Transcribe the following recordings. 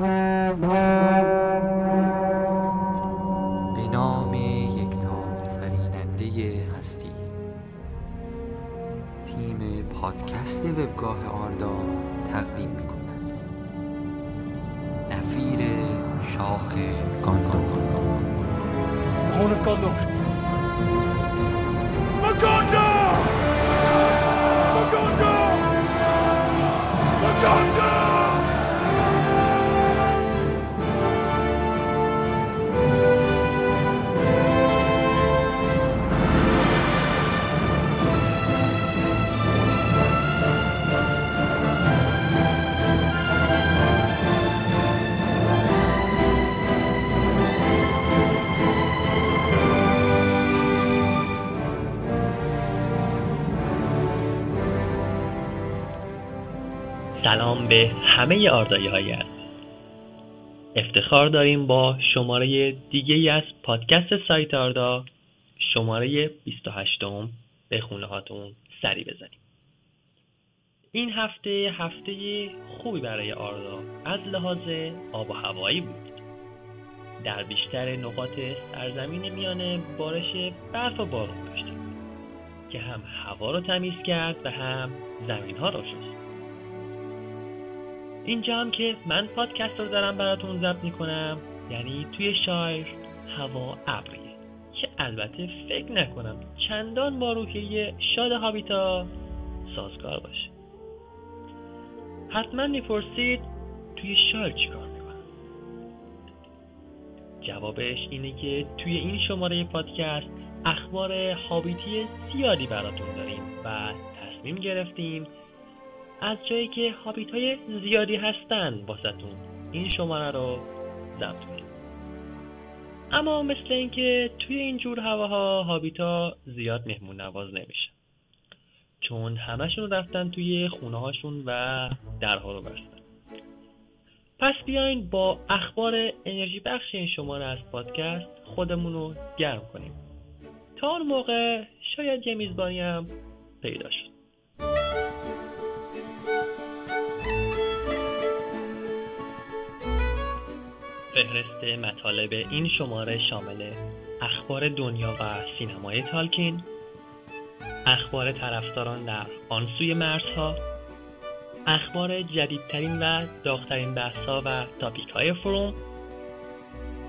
به نام یکتا آفریننده هستی. تیم پادکست وبگاه آردا تقدیم می کند نفیر شاخ گاندور سلام به همه آردایی های عزیز افتخار داریم با شماره دیگه از پادکست سایت آردا. شماره 28 م به خونه هاتون سری بزنیم. این هفته هفته خوبی برای آردا. از لحاظ آب و هوایی بود. در بیشتر نقاط سرزمین میانه بارش برف و بارون داشتیم که هم هوا رو تمیز کرد و هم زمین ها رو شست. اینجا هم که من پادکست رو دارم براتون ضبط می‌کنم. یعنی توی شایر هوا ابریه که البته فکر نکنم چندان با روحیه شاد هابیتا سازگار باشه. حتما می‌پرسید توی شایر چیکار می‌کنم جوابش اینه که توی این شماره پادکست اخبار هابیتی زیادی براتون داریم و تصمیم گرفتیم از جایی که هابیت های زیادی هستن واسهتون این شماره رو ضبط کنیم اما مثل اینکه توی این جور هواها هابیتا زیاد مهمون نواز نمیشه چون همشون رفتن توی خونه هاشون و درها رو بستن. پس بیاین با اخبار انرژی بخش این شماره از پادکست خودمون رو گرم کنیم. تا اون موقع شاید یه میزبانی هم پیدا شد. فهرست مطالب این شماره شامل اخبار دنیا و سینمای تالکین اخبار طرفداران در آن سوی مرزها اخبار جدیدترین و داغترین بحثها و تاپیک های فروم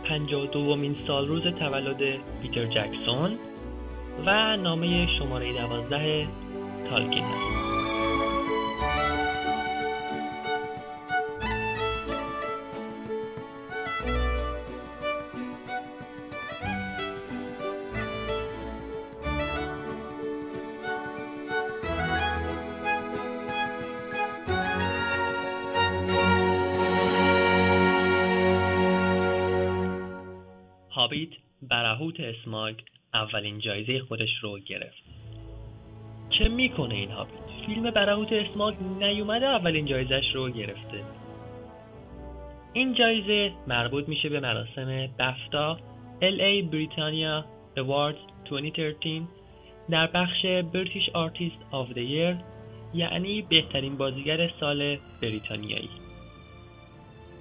پنجاه دومین سال روز تولد پیتر جکسون و نامه شماره دوازده تالکین. است اولین جایزه خودش رو گرفت. چه می‌کنه این هابیت فیلم برهوت اسماگ نیومده اولین جایزش رو گرفته. این جایزه مربوط میشه به مراسم BAFTA LA Britannia Awards 2013 در بخش British Artist of the Year یعنی بهترین بازیگر سال بریتانیایی.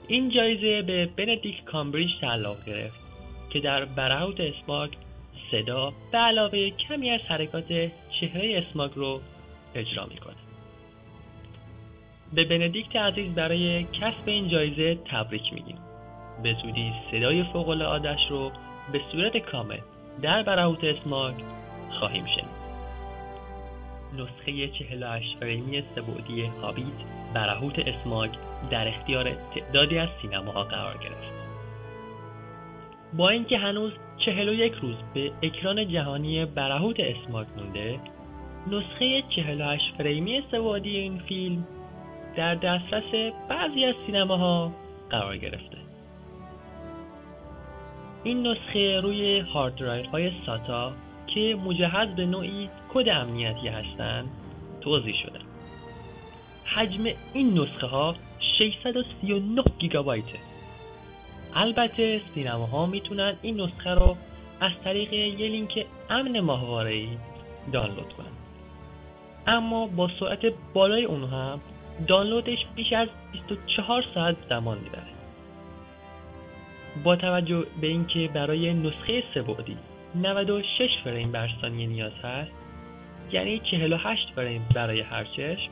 این جایزه به بندیکت کامبربچ تعلق گرفت که در برهوت اسماگ صدا به علاوه کمی از حرکات چهره اسماگ رو اجرا می‌کنه. به بندیکت عزیز برای کسب این جایزه تبریک میگیم. به زودی صدای فوق العاده‌اش رو به صورت کامل در برهوت اسماگ خواهیم شنید. نسخه 48 فریمی سه‌بعدی هابیت برهوت اسماگ در اختیار تعدادی از سینماها قرار گرفت. با اینکه هنوز 41 روز به اکران جهانی برهوت اسماگ مونده نسخه 48 فریمی سه‌بعدی این فیلم در دسترس بعضی از سینماها قرار گرفته. این نسخه روی هارد درایو های SATA که مجهز به نوعی کد امنیتی هستند توضیح شده. حجم این نسخه ها 639 گیگابایته. البته سینماها می‌تونن این نسخه رو از طریق یه لینک امن ماهواره‌ای دانلود کنن. اما با سرعت بالای اون هم دانلودش بیش از 24 ساعت زمان می‌بره. با توجه به اینکه برای نسخه سه‌بعدی 96 فریم بر ثانیه نیاز هست یعنی 48 فریم برای هر چشم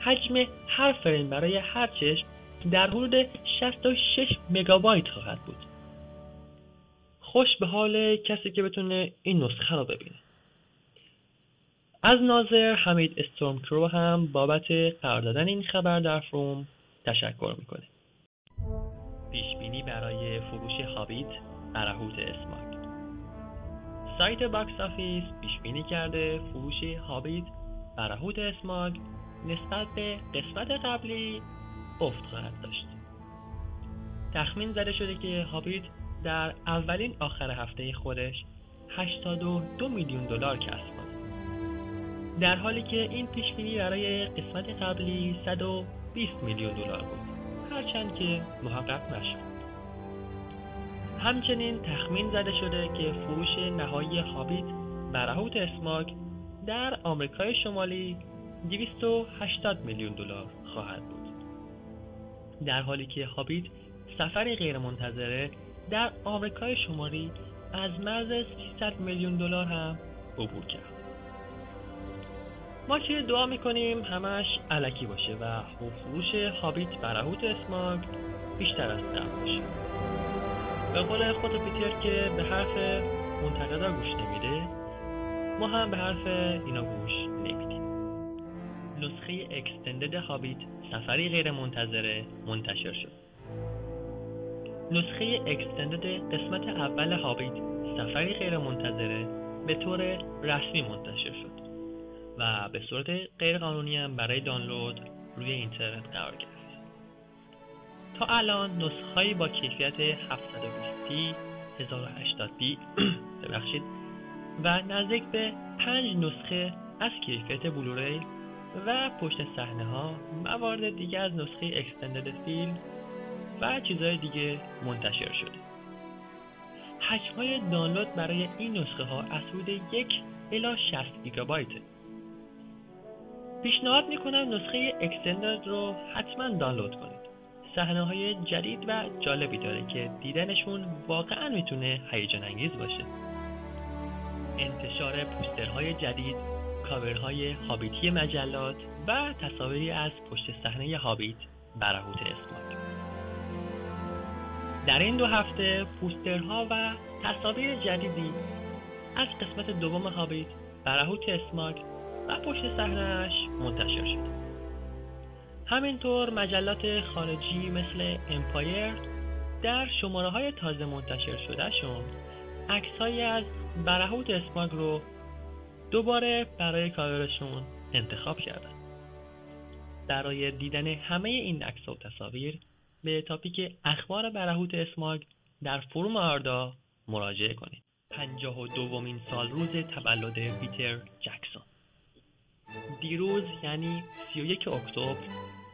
حجم هر فریم برای هر چشم در حدود 66 مگابایت خواهد بود. خوش به حال کسی که بتونه این نسخه رو ببینه. از ناظر حمید استورمکرو هم بابت قرار دادن این خبر در فروم تشکر می‌کنه. پیش بینی برای فروش هابیت برهوت اسماگ. سایت Box Office پیش بینی کرده فروش هابیت برهوت اسماگ نسبت به قسمت قبلی افت خواهد داشت. تخمین زده شده که هابیت در اولین آخر هفته خودش 82 میلیون دلار کسب کنه در حالی که این پیش بینی برای قسمت قبلی 120 میلیون دلار بود. هرچند که محقق نشد. همچنین تخمین زده شده که فروش نهایی هابیت برهوت اسماگ در آمریکای شمالی 280 میلیون دلار خواهد بود. در حالی که هابیت سفری غیرمنتظره در آمریکای شمالی از مرز 300 میلیون دلار هم عبور کرد. ما که دعا می‌کنیم همش علکی باشه و فروش هابیت برهوت اسماگ بیشتر از قبل باشه. به قول خود پیتر که به حرف منتقدا گوش نمیده ما هم به حرف اینا گوش نسخه اکستندد هابیت سفری غیر منتظره منتشر شد. نسخه اکستندد قسمت اول هابیت سفری غیر منتظره به طور رسمی منتشر شد و به صورت غیر قانونی هم برای دانلود روی اینترنت قرار گرفت. تا الان نسخه با کیفیت 720p 1080p ببخشید و نزدیک به 5 نسخه از کیفیت بلوری و پشت صحنه ها موارد دیگه از نسخه اکستندد فیلم و چیزهای دیگه منتشر شده. حجم های دانلود برای این نسخه ها از حدود یک الی 60 گیگابایت. پیشنهاد می‌کنم نسخه اکستندد رو حتما دانلود کنید. صحنه های جدید و جالبی داره که دیدنشون واقعا می‌تونه هیجان انگیز باشه. انتشار پوسترهای جدید کاورهای هابیتی مجلات و تصاویری از پشت صحنه هابیت برهوت اسماک در این دو هفته پوسترها و تصاویر جدیدی از قسمت دوم هابیت برهوت اسماک و پشت صحنهاش منتشر شد. همینطور مجلات خارجی مثل امپایر در شماره های تازه منتشر شده شون عکسهایی از برهوت اسماگ رو دوباره برای کاورشون انتخاب کردن. برای دیدن همه این عکس و تصاویر به تاپیک اخبار برهوت اسماگ در فروم آردا مراجعه کنید. پنجاه و دومین سال روز تولد پیتر جکسون. دیروز یعنی 31 اکتبر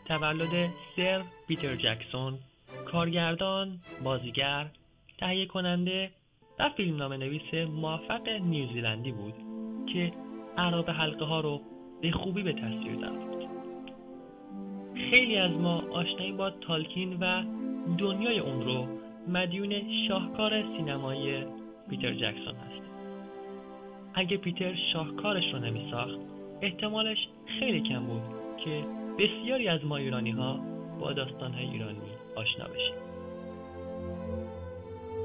تولد سر پیتر جکسون کارگردان، بازیگر، تهیه کننده و فیلمنامه نویس موفق نیوزیلندی بود. که عراب حلقه ها رو به خوبی به تصویر درآورد. خیلی از ما آشنایی با تالکین و دنیای اون رو مدیون شاهکار سینمایی پیتر جکسون هست. اگه پیتر شاهکارش رو نمی ساخت احتمالش خیلی کم بود که بسیاری از ما ایرانی ها با داستان های ایرانی آشنا بشیم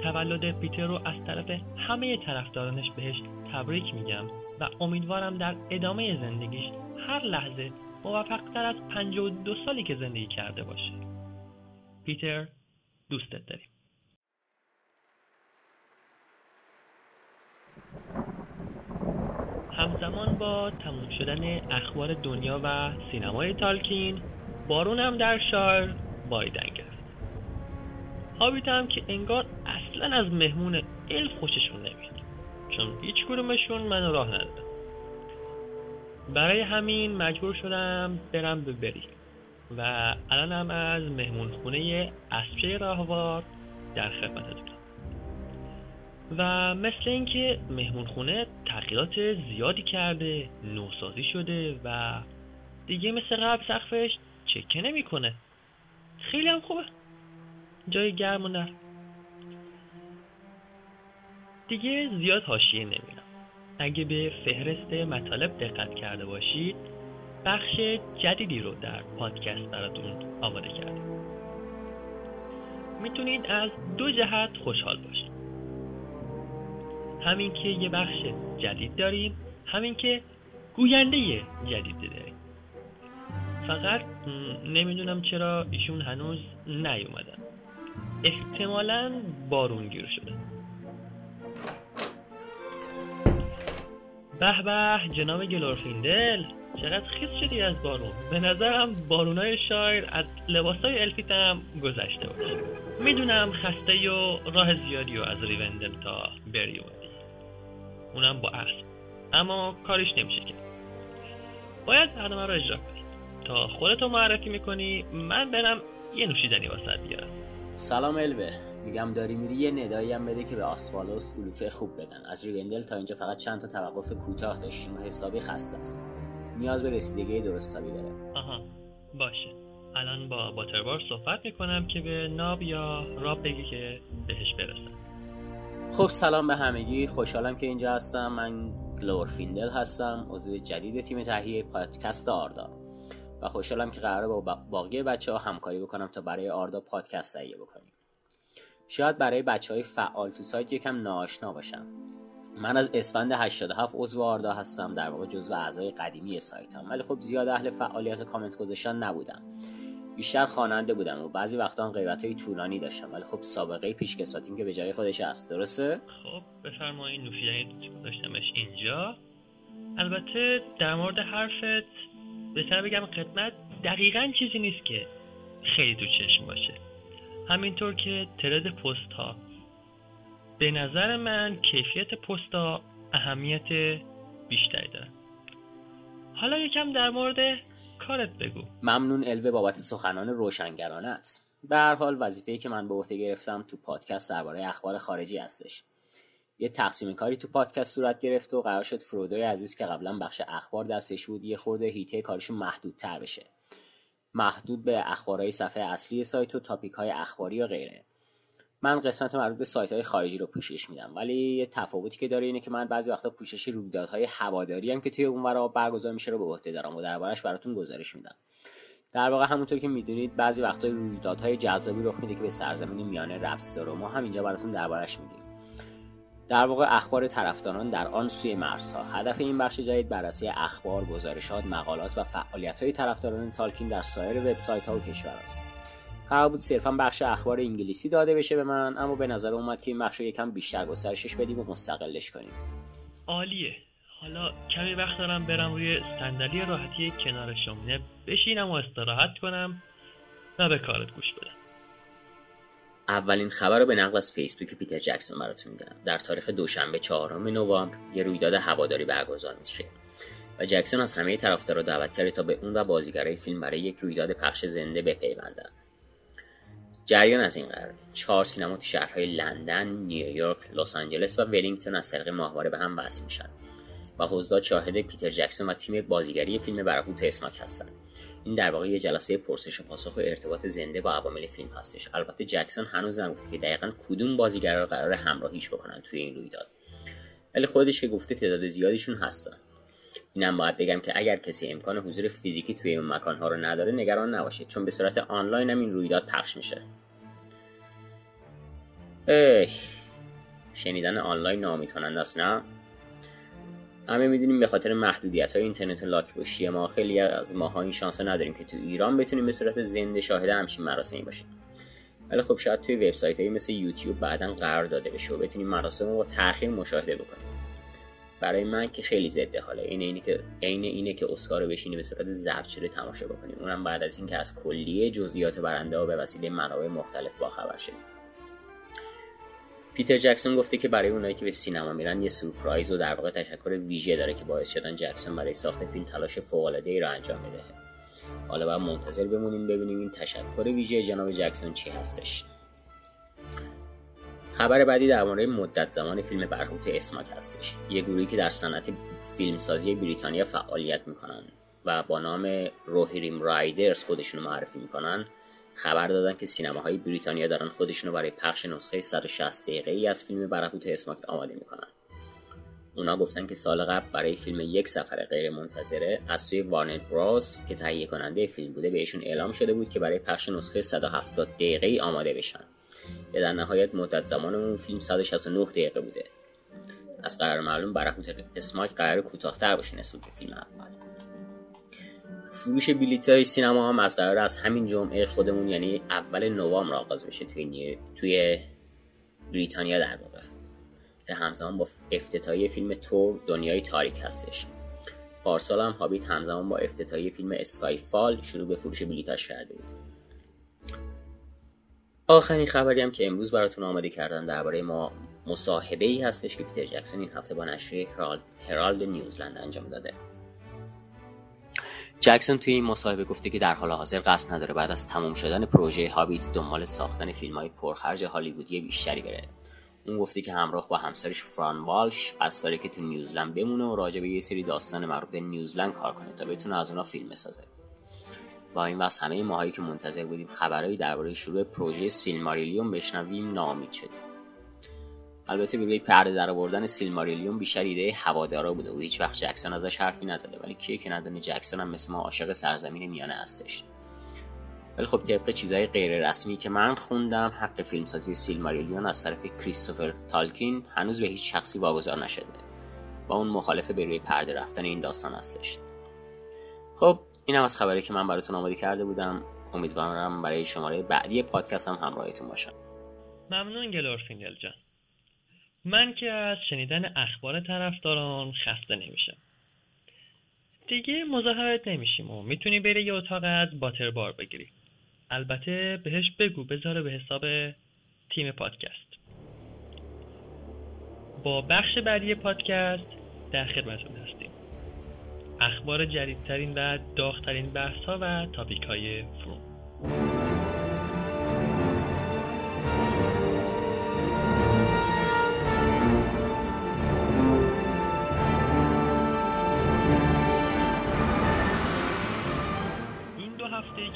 تولد پیتر رو از طرف همه طرفدارانش بهش تبریک میگم و امیدوارم در ادامه زندگیش هر لحظه موفقتر از 52 سالی که زندگی کرده باشه. پیتر دوستت داریم. همزمان با تموم شدن اخبار دنیا و سینمای تالکین بارون هم در شار بایدن گرفت. هابیت هم که انگار اصلا از مهمون الف خوششون نمیاد. چون هیچ کدومشون منو راه ندادن برای همین مجبور شدم برم به بری. و هم از مهمون خونه اسبچه راهوار در خدمتتونم و مثل اینکه مهمون خونه تغییرات زیادی کرده نوسازی شده و دیگه مثل قبل سقفش چکه نمی‌کنه. خیلی هم خوبه. جای گرم و نرم. دیگه زیاد حاشیه نمیرم. اگه به فهرست مطالب دقت کرده باشید بخش جدیدی رو در پادکست براتون آماده کردم. می‌تونید از دو جهت خوشحال باشید. همین که یه بخش جدید داریم همین که گوینده جدیدی داریم. فقط نمی‌دونم چرا ایشون هنوز نیومدن. احتمالا بارونگیر شده. به به جناب گلورفیندل چقدر خیس شدی از بارون به نظرم بارونای شایر از لباسای الفیت هم گذشته باشه می‌دونم خسته و راه زیادی و از ریوندل تا بری اونم با اسب اما کارش نمیشه کرد باید برنامه رو اجرا کنی. تا خودتو معرفی می‌کنی من برم یه نوشیدنی واسه بیارم. سلام الوه. میگم داری میری یه ندایی هم بده که به آسفالوس علوفه خوب بدن. از ریوندل تا اینجا فقط چند تا توقف کوتاه داشتیم و حسابی خسته است. نیاز به رسیدگی درست حسابی داره. آها باشه. الان با باتربار صحبت می‌کنم که به ناب یا راب بگی که بهش برسن خب سلام به همگی. خوشحالم که اینجا هستم. من گلورفیندل هستم عضو جدید تیم تهیه پادکست آردا. و خوشحالم که قراره با باقی بچه ها همکاری بکنم تا برای آردا پادکست تهیه بکنیم. شاید برای بچه های فعال تو سایت یکم ناآشنا باشم. من از اسفند 87 عضو آردا هستم در واقع جزو اعضای قدیمی سایتم ولی خب زیاد اهل فعالیت کامنت گذاشتن نبودم. بیشتر خواننده بودم و بعضی وقتا هم غیبت های طولانی داشتم. ولی خب سابقه پیشکسوتیم که به جای خودش هست درسته؟ خب بفرمایید نوشیدنی گذاشتمش اینجا؟ البته در مورد حرفت بهتر بگم خدمت دقیقا چیزی نیست که خیلی تو چشم باشه. همینطور که ترد پست ها به نظر من کیفیت پستا اهمیت بیشتری داره. حالا یکم در مورد کارت بگو. ممنون الوه بابت سخنان روشنگرانت. به هر حال وظیفه‌ای که من به عهده گرفتم تو پادکست درباره اخبار خارجی هستش. یه تقسیم کاری تو پادکست صورت گرفت و قرار شد فرودوی عزیز که قبلا بخش اخبار دستش بود یه خورده هیته کارش محدودتر بشه. محدود به اخبارهای صفحه اصلی سایت و تاپیک های اخباری و غیره. من قسمت مربوط به سایت های خارجی رو پوشش میدم ولی یه تفاوتی که داره اینه که من بعضی وقتا پوشش رویدادهای هواداری هم که توی اون برگزار میشه رو به عهده دارم و دربارش براتون گزارش میدم. در واقع همونطور که می‌دونید بعضی وقتا رویدادهای جذابی رخ میده که به سرزمین میانه ربط داره ما همینجا براتون دربارش میگیم در واقع اخبار طرفداران در آن سوی مرزها. هدف این بخش جدید بررسی اخبار گزارشات مقالات و فعالیت های طرفداران تالکین در سایر وبسایت ها و کشور است. قرار بود صرفا بخش اخبار انگلیسی داده بشه به من اما به نظر اومد که این بخش رو یکم بیشتر گسترشش بدیم و مستقلش کنیم. عالیه. حالا کمی وقت دارم برم روی صندلی راحتی کنار شمینه بشینم و استراحت کنم و به کارت گوش بدم. اولین خبر رو به نقل از فیسبوک پیتر جکسون براتون میگم در تاریخ دوشنبه چهارم نوامبر یه رویداد هواداری برگزار میشه. و جکسون از همه طرفدارا دعوت کرده تا به اون و بازیگرای فیلم برای یک رویداد پخش زنده بپیوندن. جریان از این قرار. چهار سینما تو شهرهای لندن، نیویورک، لس آنجلس و ولینگتون از طریق ماهواره به هم وصل میشن. و حضار شاهد پیتر جکسون و تیم بازیگری فیلم برهوت اسماک هستن. این در واقع یه جلسه پرسش و پاسخ و ارتباط زنده با عوامل فیلم هستش. البته جکسون هنوز نگفته که دقیقا کدوم بازیگرا رو قرار همراهیش بکنن توی این رویداد. ولی خودش که گفته تعداد زیادیشون هستن. اینم باید بگم که اگر کسی امکان حضور فیزیکی توی اون مکانها رو نداره نگران نباشید چون به صورت آنلاین هم این رویداد پخش میشه. ای شنیدن آنلاین ناامید کننده است نه؟ همه می‌دونیم به خاطر محدودیت های اینترنت لاک باشی ما خیلی از ماها این شانس نداریم که تو ایران بتونیم به صورت زنده شاهد همچین مراسمی باشیم. ولی خب شاید توی وبسایت هایی مثل یوتیوب بعدا قرار داده بشه و بتونیم مراسم رو با تاخیر مشاهده بکنیم. برای من که خیلی ضد حاله. این اینه که عین اینه که اسکار رو بشینی به صورت ضبط شده تماشا بکنیم. اونم بعد از اینکه از کلیه جزئیات برنده و به وسیله منابع مختلف باخبر شدیم. پیتر جکسون گفته که برای اونایی که به سینما میرن یه سورپرایز و در واقع تشکر ویژه داره که باعث شدن جکسون برای ساخت فیلم تلاش ای را انجام بده. حالا باید منتظر بمونیم ببینیم این تشکر ویژه جناب جکسون چی هستش. خبر بعدی در مورد مدت زمان فیلم برهوت اسماک هستش. یه گروهی که در صنعت فیلمسازی بریتانیا فعالیت می‌کنن و با نام روهیریم رایدرز خودشون معرفی می‌کنن. خبر دادن که سینماهای بریتانیا دارن خودشونو برای پخش نسخه 160 دقیقه ای از فیلم برهوت اسماک آماده می‌کنن. اونا گفتن که سال قبل برای فیلم یک سفر غیر منتظره از سوی وارنر براس که تهیه کننده فیلم بوده بهشون اعلام شده بود که برای پخش نسخه 170 دقیقه ای آماده بشن. که در نهایت مدت زمان اون فیلم 169 دقیقه بوده. از قرار معلوم برهوت اسماک قرار کوتاهتر باشه نسبت به فیلم اول. فروش بلیط های سینما هم از قرار از همین جمعه خودمون یعنی اول نوامبر آغاز بشه توی توی بریتانیا در واقع. که همزمان با افتتاحیه فیلم تور دنیای تاریک هستش. پارسال هم هابیت همزمان با افتتاحیه فیلم اسکای فال شروع به فروش بلیتاش کرده بود. آخرین خبری هم که امروز براتون آماده کردن درباره ما مصاحبه ای هستش که پیتر جکسون این هفته با نشریه هرالد نیوزلند انجام داده. جکسون توی این مصاحبه گفته که در حال حاضر قصد نداره بعد از تمام شدن پروژه هابیت دنبال ساختن فیلم های پرخرج هالیوودی بیشتری بره. اون گفته که همراه با همسرش فران والش قصد داره که تو نیوزلند بمونه و راجع به یه سری داستان مربوط به نیوزلند کار کنه تا بتونه از اونا فیلم بسازه. با این واسه همه ماهایی که منتظر بودیم خبرهایی درباره شروع پروژه سیلماریلیون بشنویم ناامید شدیم. البته به پرده در آوردن سیلماریلیون بیشتر ایده هوادارا بوده و هیچ وقت جکسون ازش حرفی نزده ولی کیه که ندونه جکسون هم مثل ما عاشق سرزمین میانه هستش. ولی خب طبق چیزهای غیر رسمی که من خوندم حق فیلمسازی سیلماریلیون از طرف کریستوفر تالکین هنوز به هیچ شخصی واگذار نشده و اون مخالف به روی پرده رفتن این داستان هستش. خب این هم از خبری که من براتون آماده کرده بودم. امیدوارم برای شماره بعدی پادکست هم همراهتون باشم. ممنون گلورفیندل جان. من که از شنیدن اخبار طرفداران خسته نمیشم. دیگه مزاحمت نمیشیم و می‌تونی بری یه اتاق از باتر بار بگیری. البته بهش بگو بذاره به حساب تیم پادکست. با بخش بعدی پادکست در خدمتتون هستیم. اخبار جدیدترین و داغترین بحث ها و topic های forum.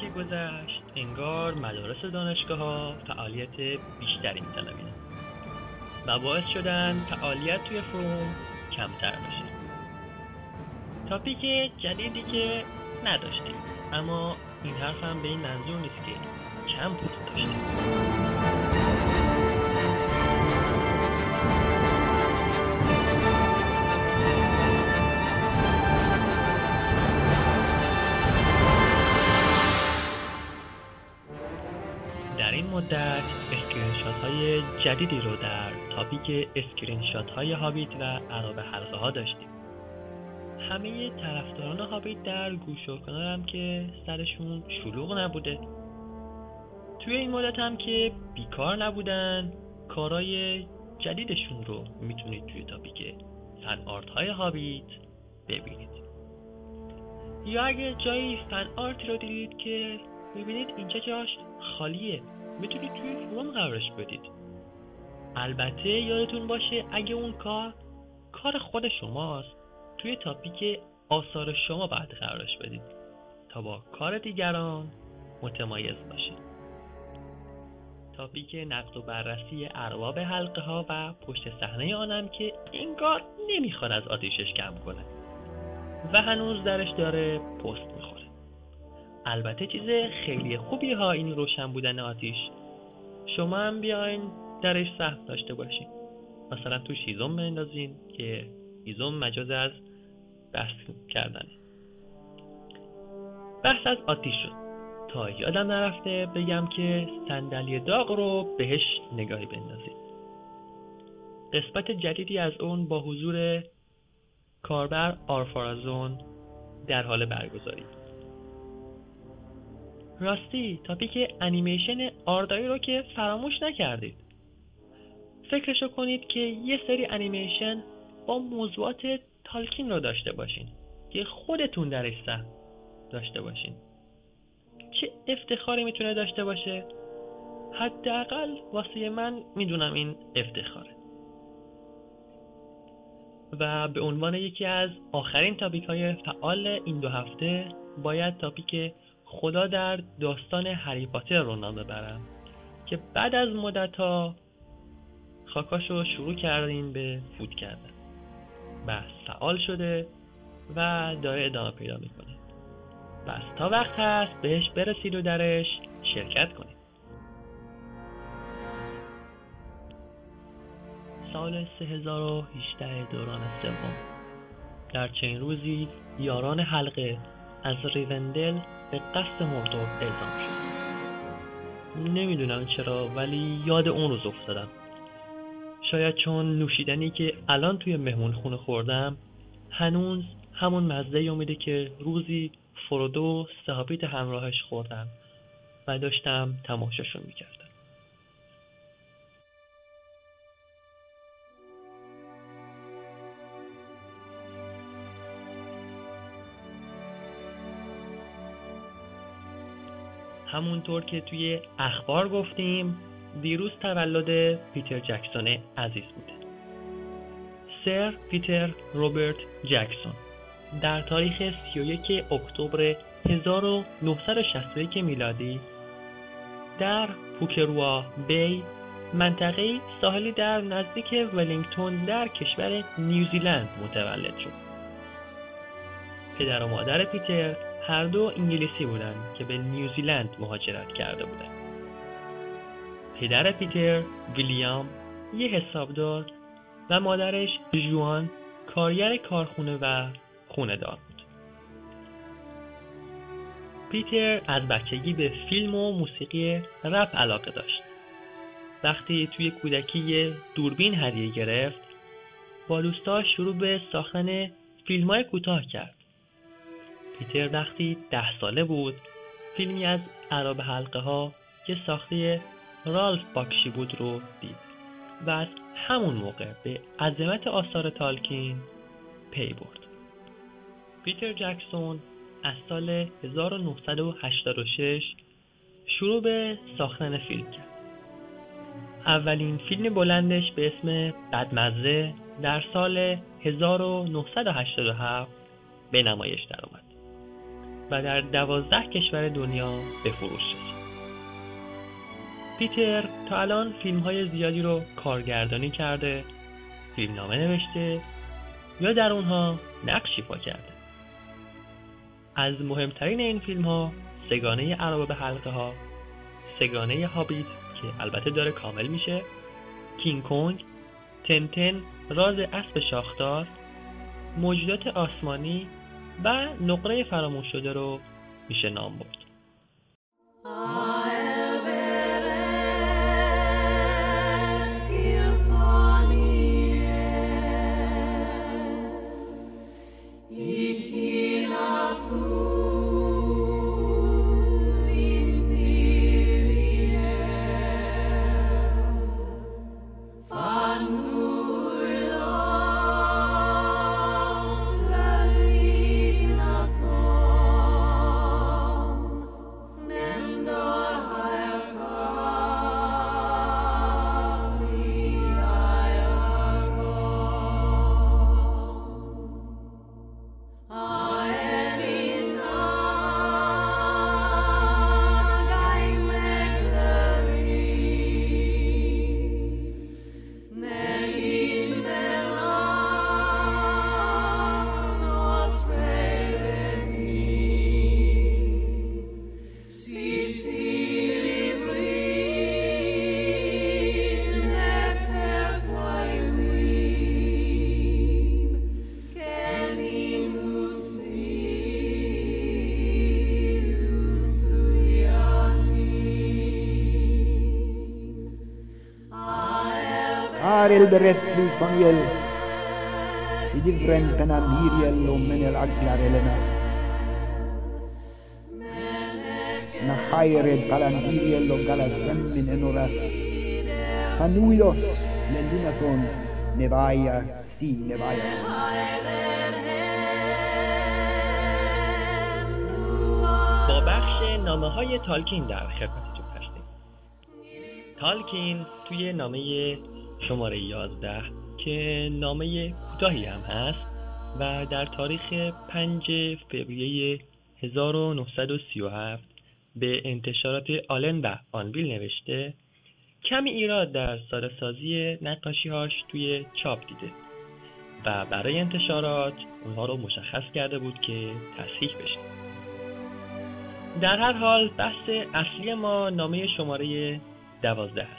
که گذشت انگار مدارس دانشگاه ها فعالیت بیشتری میطلبیدن و باعث شدن فعالیت توی فروم کمتر بشه تاپیک جدیدی که نداشتیم. اما این حرف هم به این منظور نیست که کم پست داشتیم. های جدیدی رو در topic screenshot های هابیت و ارباب حلقه ها داشتیم. همه طرفداران هابیت در گوش و کنارم که سرشون شلوغ نبوده. توی این مدت هم که بیکار نبودن کارای جدیدشون رو می‌تونید توی topic fan art های هابیت ببینید. یا اگه جایی fan art رو دیدید که می‌بینید اینجا جاش خالیه. می‌تونید توی فروم قرارش بدید. البته یادتون باشه اگه اون کار کار خود شماست توی تاپیک آثار شما باید قرارش بدید تا با کار دیگران متمایز باشید. تاپیک نقد و بررسی ارباب حلقه ها و پشت صحنه آنم که انگار نمی‌خواد از آتیشش کم کنه. و هنوز درش داره پست می‌خوره. البته چیز خیلی خوبی ها این روشن بودن آتیش. شما هم بیاین درش سهم داشته باشین. مثلا تو شیزم بندازین که ایزوم مجاز از بحث کردن. بحث از آتیش شد. تا یادم نرفته بگم که صندلی داغ رو بهش نگاهی بندازید. قسمت جدیدی از اون با حضور کاربر آرفارازون در حال برگزاری. راستی تاپیک انیمیشن آردایی رو که فراموش نکردید. فکرشو کنید که یه سری انیمیشن با موضوعات تالکین رو داشته باشین. که خودتون درش سهم داشته باشین. چه افتخاری می‌تونه داشته باشه؟ حداقل واسه من می‌دونم این افتخاره. و به عنوان یکی از آخرین تاپیک های فعال این دو هفته باید تاپیک خدا در داستان هری پاتر رو نام ببرم که بعد از مدت ها خاکاش رو شروع کردیم به فوت کردن. بحث فعال شده و داره ادامه پیدا می‌کنه. پس تا وقت هست بهش برسید و درش شرکت کنید. سال 3018 دوران سوم. در چنین روزی یاران حلقه از ریوندل به قصد مردور اعزام شد. نمی‌دونم چرا ولی یاد اون روز افتادم. شاید چون نوشیدنی که الان توی مهمون خونه خوردم هنوز همون مزده امیده که روزی فرودو صحابیت همراهش خوردم و داشتم تماشاشون می‌کردم. همونطور که توی اخبار گفتیم دیروز تولد پیتر جکسون عزیز بوده. سر پیتر روبرت جکسون. در تاریخ 31 اکتبر 1961 میلادی در پوکروا بی منطقه ساحلی در نزدیک ولینگتون در کشور نیوزیلند متولد شد. پدر و مادر پیتر هر دو انگلیسی بودند که به نیوزیلند مهاجرت کرده بودند. پدر پیتر ویلیام یه حسابدار و مادرش جوان کارگر کارخونه و خونه دار بود. پیتر از بچگی به فیلم و موسیقی رپ علاقه داشت. وقتی توی کودکی دوربین هدیه گرفت با دوستاش شروع به ساختن فیلم های کوتاه کرد. پیتر وقتی ده ساله بود فیلمی از عرب حلقه ها که ساخته رالف باکشی بود رو دید و از همون موقع به عظمت آثار تالکین پی برد. پیتر جکسون از سال 1986 شروع به ساختن فیلم کرد. اولین فیلم بلندش به اسم بدمزه در سال 1987 به نمایش درآمد. و در دوازده کشور دنیا به فروش شد پیتر تا الان فیلم های زیادی رو کارگردانی کرده فیلم نامه نوشته یا در اونها نقشی پا کرده. از مهمترین این فیلم ها سگانه به حلقه ها سگانه هابیت که البته داره کامل میشه کینگ کونگ تنتن راز اسب شاخدار موجودات آسمانی و نقره فراموش شده رو میشه نام برد. البرت الفانيل في ديفرن بناميريال ومن الأقلر لنا نخير القلنديريال وقلت من انورا فنويلوس للدينتون نبايا سي نبايا. با بخش نامه های تالکین در خدمتتون هستیم. تالکین توی نامه شماره 11 که نامه کوتاهی هم هست و در تاریخ 5 فوریه 1937 به انتشارات آلن و آنویل نوشته کمی ایراد در ساده سازی نقاشیهاش توی چاپ دیده و برای انتشارات اونها رو مشخص کرده بود که تصحیح بشه. در هر حال بحث اصلی ما نامه شماره دوازده است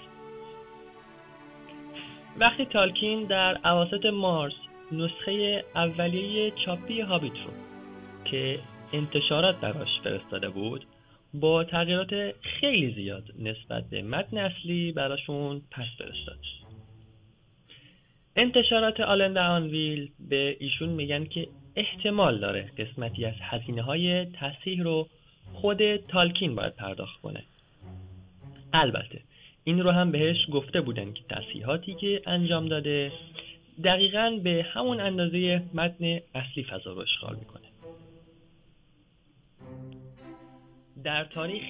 وقتی تالکین در عواسط مارس نسخه اولیه چاپی هابیت رو که انتشارات براش فرستاده بود با تغییرات خیلی زیاد نسبت به متن اصلی براشون پس فرستاد. انتشارات آلند آنویل به ایشون میگن که احتمال داره قسمتی از هزینه های تصحیح رو خود تالکین باید پرداخت کنه. البته این رو هم بهش گفته بودن که تصحیحاتی که انجام داده دقیقا به همون اندازه متن اصلی فضا رو اشغال می‌کنه. در تاریخ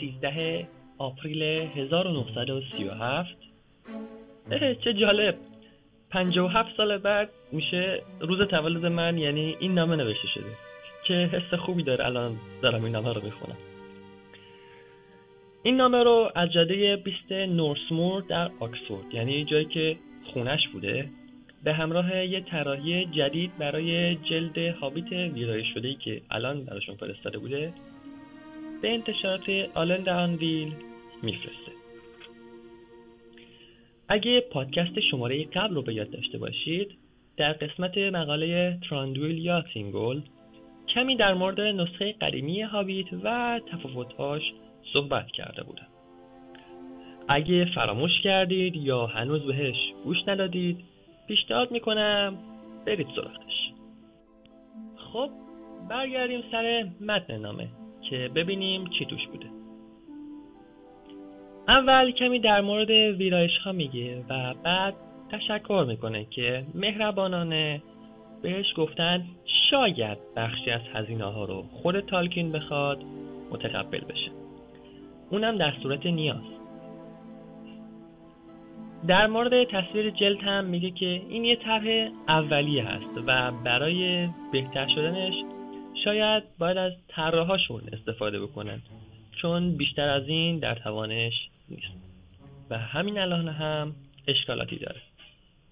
13 آپریل 1937 چه جالب. 57 سال بعد میشه روز تولد من یعنی این نامه نوشته شده که حس خوبی داره الان دارم این نامه رو می‌خونم. این نامه رو از جاده 20 نورسمور در آکسفورد یعنی جایی که خونش بوده به همراه یه طراحی جدید برای جلد هابیت ویرایش شده که الان براشون فرستاده بوده به انتشارات آلند آنویل میفرسته. اگه پادکست شماره قبل رو به یاد داشته باشید در قسمت مقاله تراندویل یا تینگول کمی در مورد نسخه قدیمی هابیت و تفاوتهاش صحبت کرده بودم. اگه فراموش کردید یا هنوز بهش گوش ندادید پیشنهاد می‌کنم برید سراغش. خب برگردیم سر متن نامه که ببینیم چی توش بوده. اول کمی در مورد ویرایش ها میگه و بعد تشکر می‌کنه که مهربانانه بهش گفتن شاید بخشی از هزینه ها رو خود تالکین بخواد متقبل بشه. اونم در صورت نیاز. در مورد تصویر جلد هم میگه که این یه طرح اولیه هست و برای بهتر شدنش شاید باید از طراحاشون استفاده بکنن چون بیشتر از این در توانش نیست. و همین الان هم اشکالاتی داره.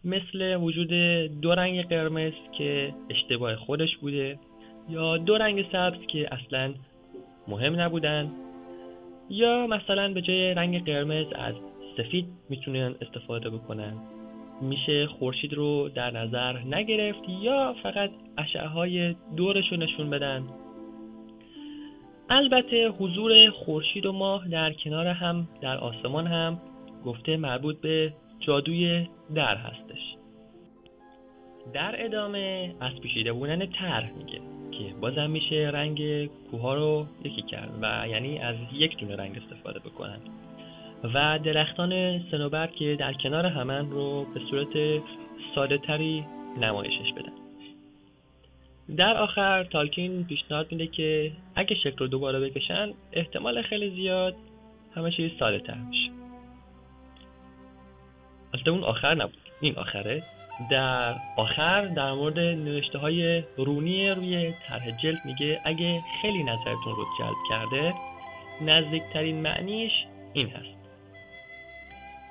مثل وجود دو رنگ قرمز که اشتباه خودش بوده یا دو رنگ سبز که اصلا مهم نبودن یا مثلا به جای رنگ قرمز از سفید می‌تونن استفاده بکنن. میشه خورشید رو در نظر نگرفت یا فقط اشعه های دورش رو نشون بدن؟ البته حضور خورشید و ماه در کنار هم در آسمان هم گفته مربوط به جادوی در هستش. در ادامه از پیشیده بودن طرح میگه. که بازم میشه رنگ کوها رو یکی کرد و یعنی از یک دونه رنگ استفاده بکنن. و درختان سنوبر که در کنار همن رو به صورت ساده تری نمایشش بدن. در آخر تالکین پیشنهاد میده که اگه شکل رو دوباره بکشن احتمال خیلی زیاد همه چیز ساده تر میشه. البته اون آخر نبود. این آخره در آخر در مورد نوشته های رونی روی طرح جلد میگه اگه خیلی نظرتون رو جلب کرده نزدیکترین معنیش این هست.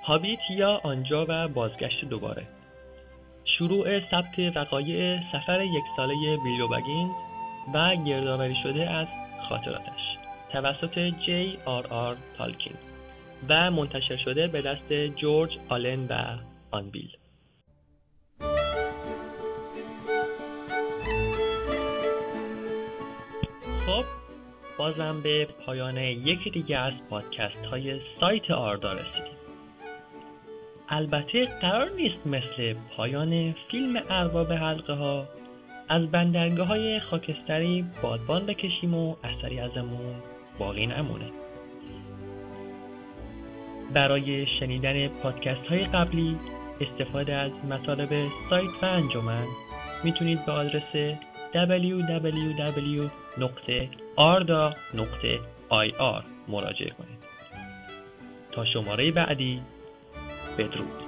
هابیت یا آنجا و بازگشت دوباره. شروع ثبت وقایع سفر یک ساله بیلو بگین و گردآوری شده از خاطراتش. توسط جی آر آر تالکین و منتشر شده به دست جورج آلن و آنبیل بازم به پایان یکی دیگه از پادکست های سایت آردا رسیدیم. البته قرار نیست مثل پایان فیلم ارباب حلقه ها از بندرگاه های خاکستری بادبان بکشیم و اثری ازمون باقی نمونه. برای شنیدن پادکست های قبلی استفاده از مطالب سایت و انجمن می‌تونید به آدرس www.arda.ir مراجعه کنید. تا شماره بعدی بدرود.